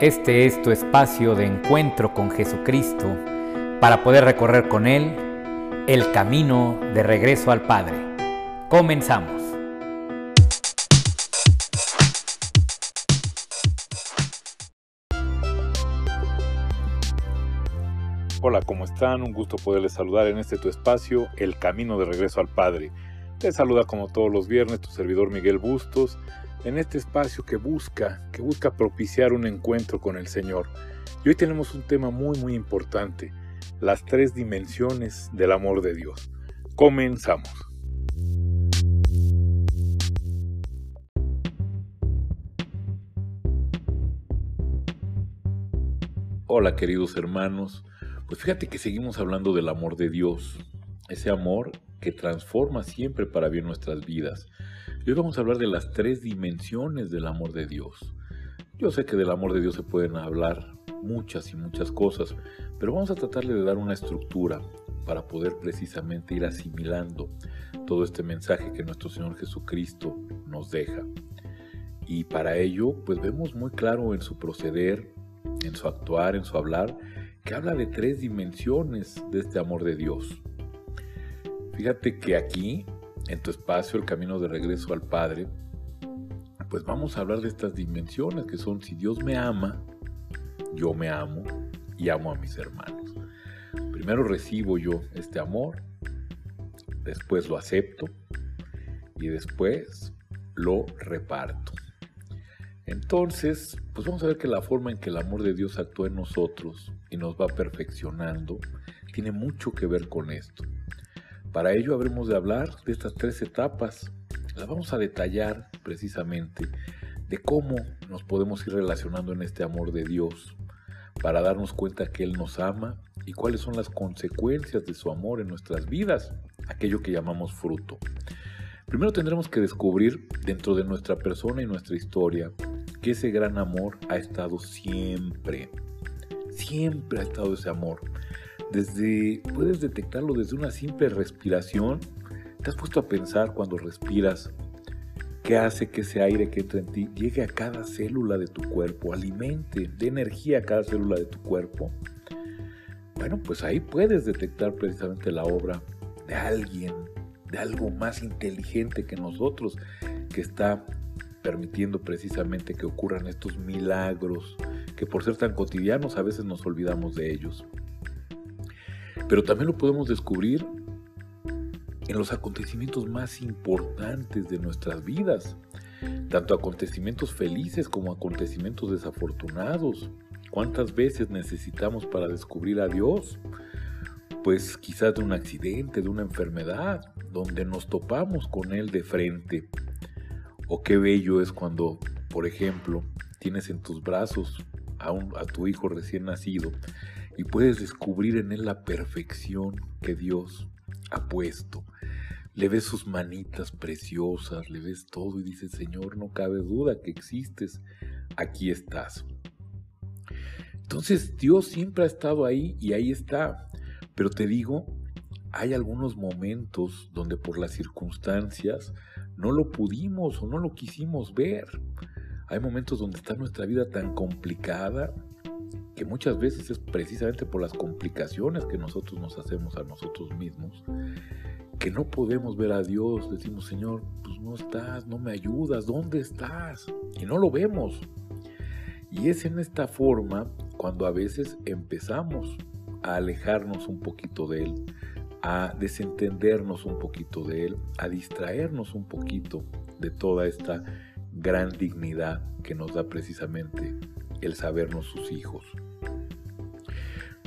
Este es tu espacio de encuentro con Jesucristo para poder recorrer con Él el camino de regreso al Padre. Comenzamos. Hola, ¿cómo están? Un gusto poderles saludar en este tu espacio, El Camino de Regreso al Padre. Te saluda como todos los viernes tu servidor Miguel Bustos en este espacio que busca, que busca propiciar un encuentro con el Señor. Y hoy tenemos un tema muy muy importante, las tres dimensiones del amor de Dios. Comenzamos. Hola queridos hermanos, pues fíjate que seguimos hablando del amor de Dios, ese amor que transforma siempre para bien nuestras vidas. Y hoy vamos a hablar de las tres dimensiones del amor de Dios. Yo sé que del amor de Dios se pueden hablar muchas y muchas cosas, pero vamos a tratarle de dar una estructura para poder precisamente ir asimilando todo este mensaje que nuestro Señor Jesucristo nos deja. Y para ello, pues vemos muy claro en su proceder, en su actuar, en su hablar, que habla de tres dimensiones de este amor de Dios. Fíjate que aquí en tu espacio El Camino de Regreso al Padre, pues vamos a hablar de estas dimensiones que son si Dios me ama, yo me amo y amo a mis hermanos. Primero recibo yo este amor, después lo acepto y después lo reparto. Entonces, pues vamos a ver que la forma en que el amor de Dios actúa en nosotros y nos va perfeccionando tiene mucho que ver con esto. Para ello habremos de hablar de estas tres etapas. Las vamos a detallar precisamente de cómo nos podemos ir relacionando en este amor de Dios para darnos cuenta que Él nos ama y cuáles son las consecuencias de su amor en nuestras vidas, aquello que llamamos fruto. Primero tendremos que descubrir dentro de nuestra persona y nuestra historia que ese gran amor ha estado siempre. Siempre ha estado ese amor. Desde, puedes detectarlo desde una simple respiración. ¿Te has puesto a pensar cuando respiras qué hace que ese aire que entra en ti llegue a cada célula de tu cuerpo, alimente, dé energía a cada célula de tu cuerpo? Bueno, pues ahí puedes detectar precisamente la obra de alguien, de algo más inteligente que nosotros, que está permitiendo precisamente que ocurran estos milagros, que por ser tan cotidianos a veces nos olvidamos de ellos. Pero también lo podemos descubrir en los acontecimientos más importantes de nuestras vidas, tanto acontecimientos felices como acontecimientos desafortunados. ¿Cuántas veces necesitamos para descubrir a Dios? Pues quizás de un accidente, de una enfermedad, donde nos topamos con Él de frente. O qué bello es cuando, por ejemplo, tienes en tus brazos a, a tu hijo recién nacido y puedes descubrir en él la perfección que Dios ha puesto. Le ves sus manitas preciosas, le ves todo y dices, Señor, no cabe duda que existes, aquí estás. Entonces Dios siempre ha estado ahí y ahí está. Pero te digo, hay algunos momentos donde por las circunstancias no lo pudimos o no lo quisimos ver. Hay momentos donde está nuestra vida tan complicada que muchas veces es precisamente por las complicaciones que nosotros nos hacemos a nosotros mismos, que no podemos ver a Dios, decimos, Señor, pues no estás, no me ayudas, ¿dónde estás? Y no lo vemos. Y es en esta forma cuando a veces empezamos a alejarnos un poquito de Él, a desentendernos un poquito de Él, a distraernos un poquito de toda esta gran dignidad que nos da precisamente el sabernos sus hijos.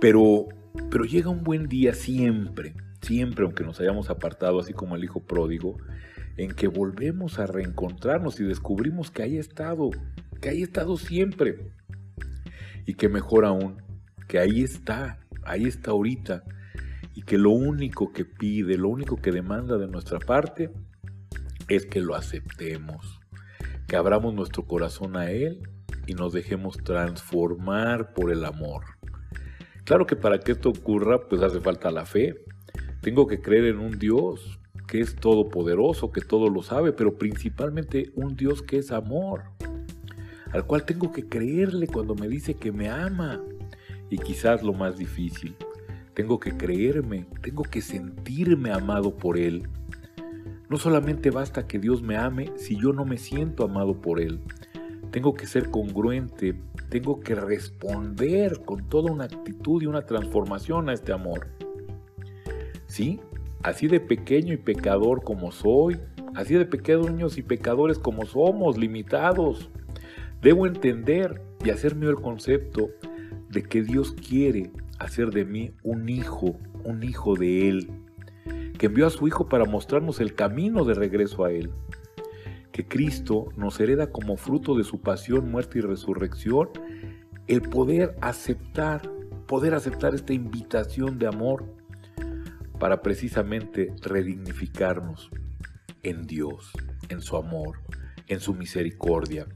Pero, pero llega un buen día siempre, siempre, aunque nos hayamos apartado, así como el hijo pródigo, en que volvemos a reencontrarnos y descubrimos que ahí ha estado, que ahí ha estado siempre. Y que mejor aún, que ahí está, ahí está ahorita. Y que lo único que pide, lo único que demanda de nuestra parte es que lo aceptemos, que abramos nuestro corazón a Él y nos dejemos transformar por el amor. Claro que para que esto ocurra, pues hace falta la fe. Tengo que creer en un Dios que es todopoderoso, que todo lo sabe, pero principalmente un Dios que es amor. al cual tengo que creerle cuando me dice que me ama. Y quizás lo más difícil, tengo que creerme, tengo que sentirme amado por Él. No solamente basta que Dios me ame si yo no me siento amado por Él. Tengo que ser congruente, tengo que responder con toda una actitud y una transformación a este amor. ¿Sí? Así de pequeño y pecador como soy, así de pequeños y pecadores como somos, limitados, debo entender y hacerme el concepto de que Dios quiere hacer de mí un hijo, un hijo de Él, que envió a su Hijo para mostrarnos el camino de regreso a Él, que Cristo nos hereda como fruto de su pasión, muerte y resurrección, el poder aceptar, poder aceptar esta invitación de amor para precisamente redignificarnos en Dios, en su amor, en su misericordia.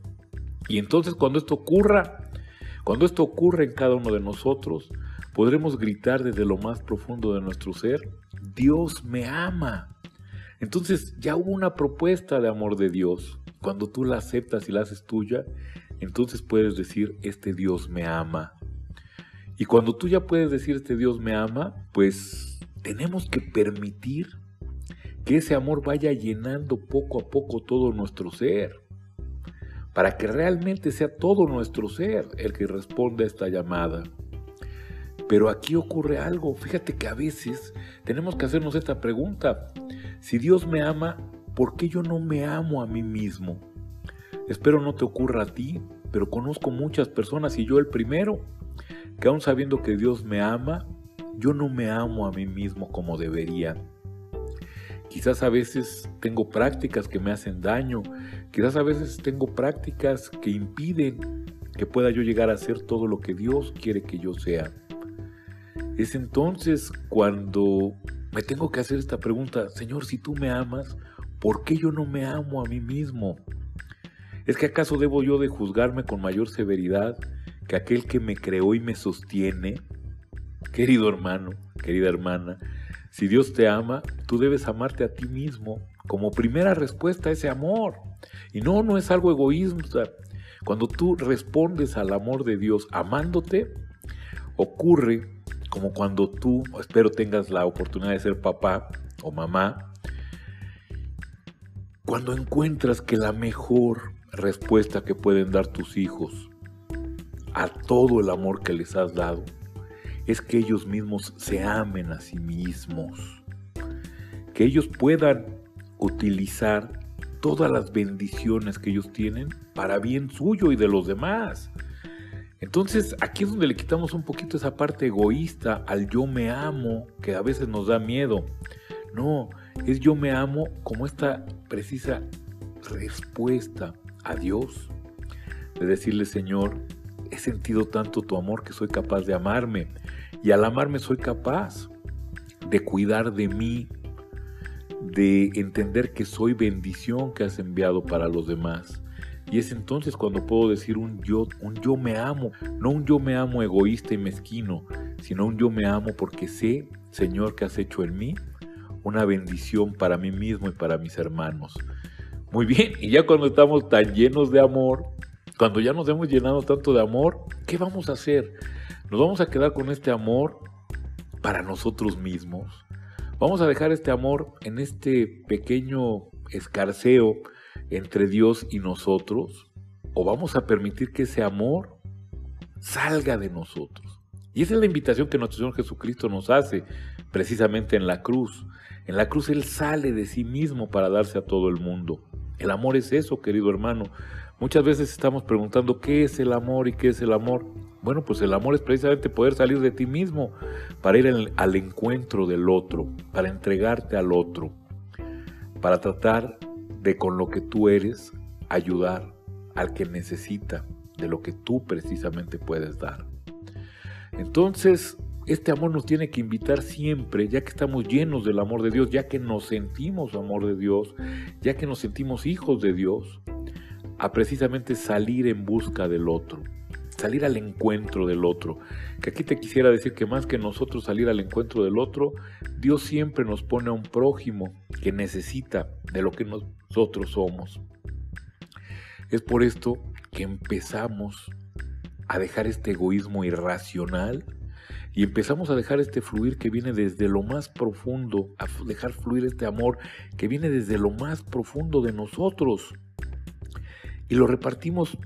Y entonces cuando esto ocurra, cuando esto ocurre en cada uno de nosotros, podremos gritar desde lo más profundo de nuestro ser, Dios me ama. Entonces ya hubo una propuesta de amor de Dios. Cuando tú la aceptas y la haces tuya, entonces puedes decir, este Dios me ama. Y cuando tú ya puedes decir, este Dios me ama, pues tenemos que permitir que ese amor vaya llenando poco a poco todo nuestro ser, para que realmente sea todo nuestro ser el que responda a esta llamada. Pero aquí ocurre algo. Fíjate que a veces tenemos que hacernos esta pregunta. Si Dios me ama, ¿por qué yo no me amo a mí mismo? Espero no te ocurra a ti, pero conozco muchas personas y yo el primero, que aún sabiendo que Dios me ama, yo no me amo a mí mismo como debería. Quizás a veces tengo prácticas que me hacen daño, quizás a veces tengo prácticas que impiden que pueda yo llegar a ser todo lo que Dios quiere que yo sea. Es entonces cuando me tengo que hacer esta pregunta, Señor, si tú me amas, ¿por qué yo no me amo a mí mismo? ¿Es que acaso debo yo de juzgarme con mayor severidad que aquel que me creó y me sostiene? Querido hermano, querida hermana, si Dios te ama, tú debes amarte a ti mismo como primera respuesta a ese amor. Y no, no es algo egoísta. Cuando tú respondes al amor de Dios amándote, ocurre como cuando tú, espero tengas la oportunidad de ser papá o mamá, cuando encuentras que la mejor respuesta que pueden dar tus hijos a todo el amor que les has dado es que ellos mismos se amen a sí mismos, que ellos puedan utilizar todas las bendiciones que ellos tienen para bien suyo y de los demás. Entonces aquí es donde le quitamos un poquito esa parte egoísta al yo me amo, que a veces nos da miedo. No, es yo me amo como esta precisa respuesta a Dios. De decirle, Señor, he sentido tanto tu amor que soy capaz de amarme. Y al amarme soy capaz de cuidar de mí, de entender que soy bendición que has enviado para los demás y es entonces cuando puedo decir un yo, un yo me amo, no un yo me amo egoísta y mezquino, sino un yo me amo porque sé, Señor, que has hecho en mí una bendición para mí mismo y para mis hermanos. Muy bien, y ya cuando estamos tan llenos de amor, cuando ya nos hemos llenado tanto de amor, ¿qué vamos a hacer? Nos vamos a quedar con este amor para nosotros mismos. Vamos a dejar este amor en este pequeño escarceo entre Dios y nosotros? ¿O vamos a permitir que ese amor salga de nosotros? Y esa es la invitación que nuestro Señor Jesucristo nos hace precisamente en la cruz. En la cruz Él sale de sí mismo para darse a todo el mundo. El amor es eso, querido hermano. Muchas veces estamos preguntando qué es el amor y qué es el amor. Bueno, pues el amor es precisamente poder salir de ti mismo para ir al encuentro del otro, para entregarte al otro, para tratar de con lo que tú eres ayudar al que necesita de lo que tú precisamente puedes dar. Entonces, este amor nos tiene que invitar siempre, ya que estamos llenos del amor de Dios, ya que nos sentimos amor de Dios, ya que nos sentimos hijos de Dios, a precisamente salir en busca del otro, salir al encuentro del otro. Que aquí te quisiera decir que más que nosotros salir al encuentro del otro, Dios siempre nos pone a un prójimo que necesita de lo que nosotros somos. Es por esto que empezamos a dejar este egoísmo irracional y empezamos a dejar este fluir que viene desde lo más profundo, a dejar fluir este amor que viene desde lo más profundo de nosotros. Y lo repartimos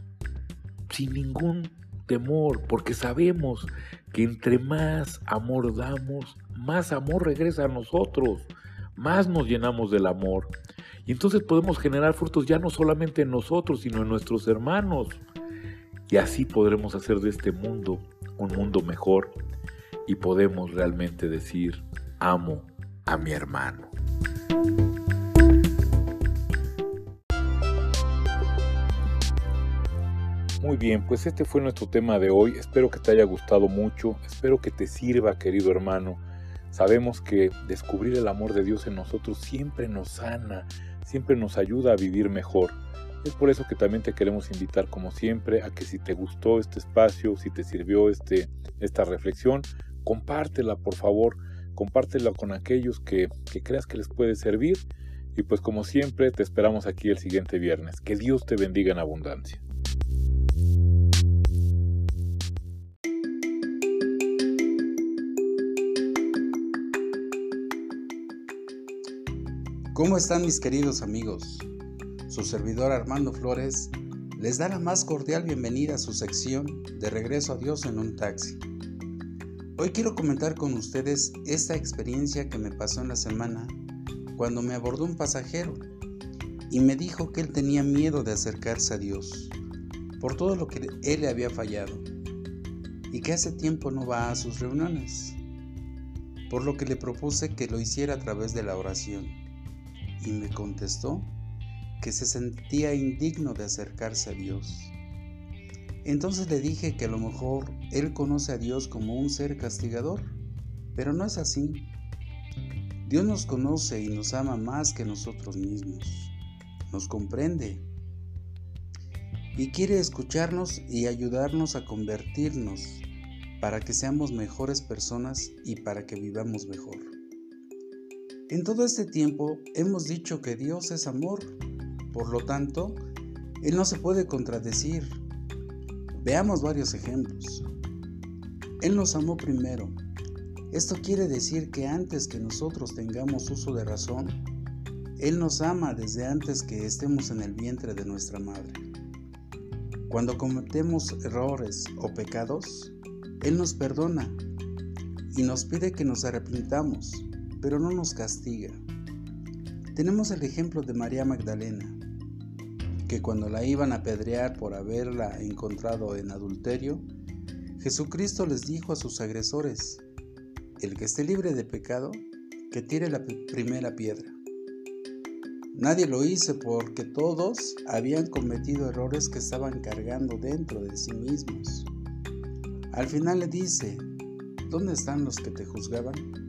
sin ningún temor, porque sabemos que entre más amor damos, más amor regresa a nosotros, más nos llenamos del amor. Y entonces podemos generar frutos ya no solamente en nosotros, sino en nuestros hermanos. Y así podremos hacer de este mundo un mundo mejor y podemos realmente decir, amo a mi hermano. Muy bien, pues este fue nuestro tema de hoy. Espero que te haya gustado mucho, espero que te sirva, querido hermano. Sabemos que descubrir el amor de Dios en nosotros siempre nos sana, siempre nos ayuda a vivir mejor. Es por eso que también te queremos invitar, como siempre, a que si te gustó este espacio, si te sirvió este, esta reflexión, compártela, por favor, compártela con aquellos que, que creas que les puede servir. Y pues como siempre, te esperamos aquí el siguiente viernes. Que Dios te bendiga en abundancia. ¿Cómo están mis queridos amigos? Su servidor Armando Flores les da la más cordial bienvenida a su sección de Regreso a Dios en un taxi. Hoy quiero comentar con ustedes esta experiencia que me pasó en la semana cuando me abordó un pasajero y me dijo que él tenía miedo de acercarse a Dios por todo lo que él le había fallado y que hace tiempo no va a sus reuniones, por lo que le propuse que lo hiciera a través de la oración y me contestó que se sentía indigno de acercarse a Dios. Entonces le dije que a lo mejor él conoce a Dios como un ser castigador, pero no es así. Dios nos conoce y nos ama más que nosotros mismos. Nos comprende y quiere escucharnos y ayudarnos a convertirnos para que seamos mejores personas y para que vivamos mejor. En todo este tiempo hemos dicho que Dios es amor, por lo tanto, Él no se puede contradecir. Veamos varios ejemplos. Él nos amó primero. Esto quiere decir que antes que nosotros tengamos uso de razón, Él nos ama desde antes que estemos en el vientre de nuestra madre. Cuando cometemos errores o pecados, Él nos perdona y nos pide que nos arrepintamos pero no nos castiga. Tenemos el ejemplo de María Magdalena, que cuando la iban a apedrear por haberla encontrado en adulterio, Jesucristo les dijo a sus agresores, el que esté libre de pecado, que tire la primera piedra. Nadie lo hizo porque todos habían cometido errores que estaban cargando dentro de sí mismos. Al final le dice, ¿dónde están los que te juzgaban?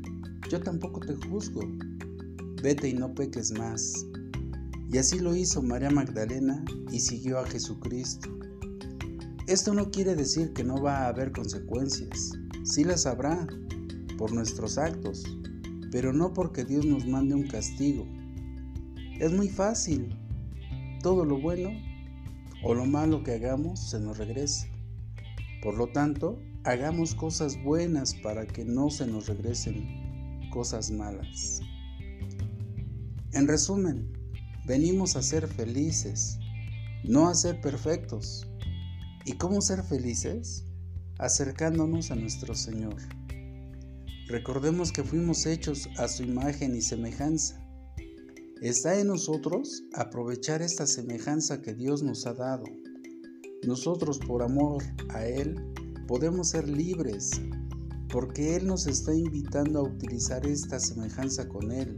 Yo tampoco te juzgo. Vete y no peques más. Y así lo hizo María Magdalena y siguió a Jesucristo. Esto no quiere decir que no va a haber consecuencias. Sí las habrá por nuestros actos, pero no porque Dios nos mande un castigo. Es muy fácil. Todo lo bueno o lo malo que hagamos se nos regresa. Por lo tanto, hagamos cosas buenas para que no se nos regresen cosas malas. En resumen, venimos a ser felices, no a ser perfectos. ¿Y cómo ser felices? Acercándonos a nuestro Señor. Recordemos que fuimos hechos a su imagen y semejanza. Está en nosotros aprovechar esta semejanza que Dios nos ha dado. Nosotros por amor a Él podemos ser libres porque Él nos está invitando a utilizar esta semejanza con Él.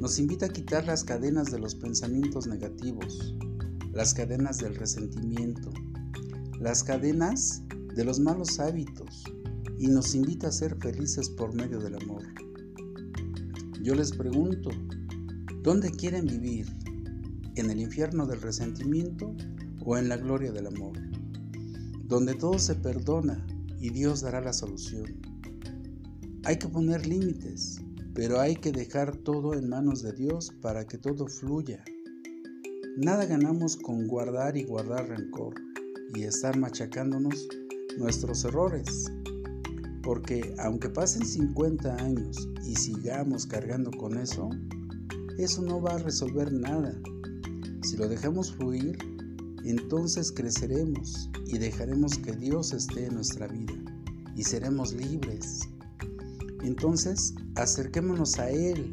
Nos invita a quitar las cadenas de los pensamientos negativos, las cadenas del resentimiento, las cadenas de los malos hábitos y nos invita a ser felices por medio del amor. Yo les pregunto, ¿dónde quieren vivir? ¿En el infierno del resentimiento o en la gloria del amor? Donde todo se perdona y Dios dará la solución. Hay que poner límites, pero hay que dejar todo en manos de Dios para que todo fluya. Nada ganamos con guardar y guardar rencor y estar machacándonos nuestros errores. Porque aunque pasen 50 años y sigamos cargando con eso, eso no va a resolver nada. Si lo dejamos fluir, entonces creceremos y dejaremos que Dios esté en nuestra vida y seremos libres. Entonces, acerquémonos a Él,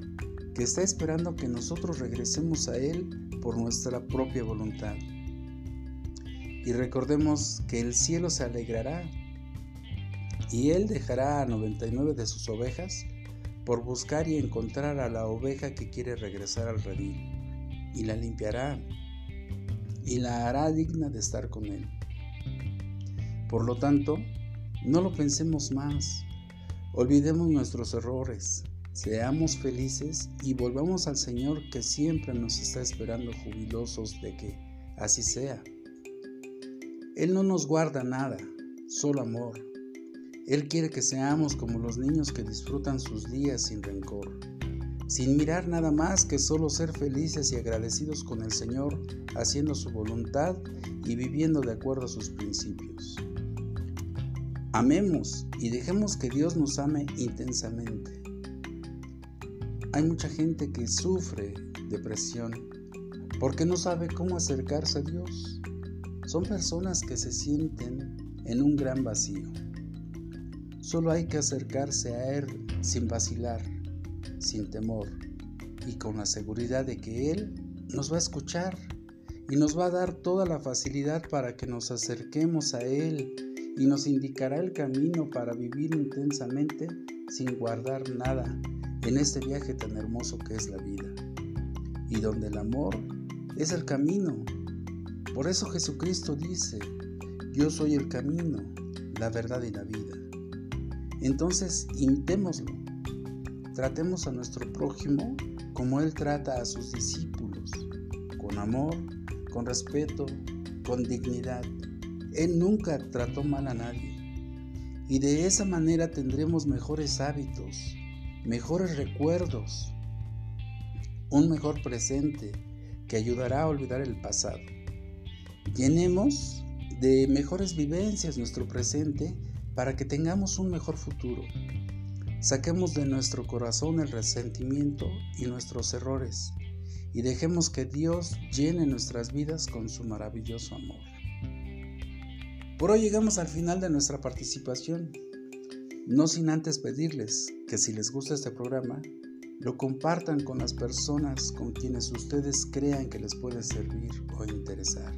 que está esperando que nosotros regresemos a Él por nuestra propia voluntad. Y recordemos que el cielo se alegrará y Él dejará a 99 de sus ovejas por buscar y encontrar a la oveja que quiere regresar al redil, y la limpiará y la hará digna de estar con Él. Por lo tanto, no lo pensemos más, olvidemos nuestros errores, seamos felices y volvamos al Señor que siempre nos está esperando jubilosos de que así sea. Él no nos guarda nada, solo amor. Él quiere que seamos como los niños que disfrutan sus días sin rencor, sin mirar nada más que solo ser felices y agradecidos con el Señor, haciendo su voluntad y viviendo de acuerdo a sus principios. Amemos y dejemos que Dios nos ame intensamente. Hay mucha gente que sufre depresión porque no sabe cómo acercarse a Dios. Son personas que se sienten en un gran vacío. Solo hay que acercarse a Él sin vacilar, sin temor y con la seguridad de que Él nos va a escuchar y nos va a dar toda la facilidad para que nos acerquemos a Él y nos indicará el camino para vivir intensamente sin guardar nada en este viaje tan hermoso que es la vida y donde el amor es el camino. Por eso Jesucristo dice, yo soy el camino, la verdad y la vida. Entonces, imitémoslo. Tratemos a nuestro prójimo como Él trata a sus discípulos, con amor, con respeto, con dignidad. Él nunca trató mal a nadie. Y de esa manera tendremos mejores hábitos, mejores recuerdos, un mejor presente que ayudará a olvidar el pasado. Llenemos de mejores vivencias nuestro presente para que tengamos un mejor futuro. Saquemos de nuestro corazón el resentimiento y nuestros errores y dejemos que Dios llene nuestras vidas con su maravilloso amor. Por hoy llegamos al final de nuestra participación, no sin antes pedirles que si les gusta este programa, lo compartan con las personas con quienes ustedes crean que les puede servir o interesar.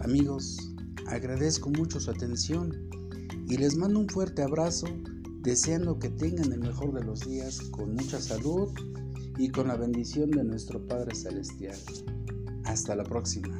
Amigos, agradezco mucho su atención y les mando un fuerte abrazo deseando que tengan el mejor de los días con mucha salud y con la bendición de nuestro Padre Celestial. Hasta la próxima.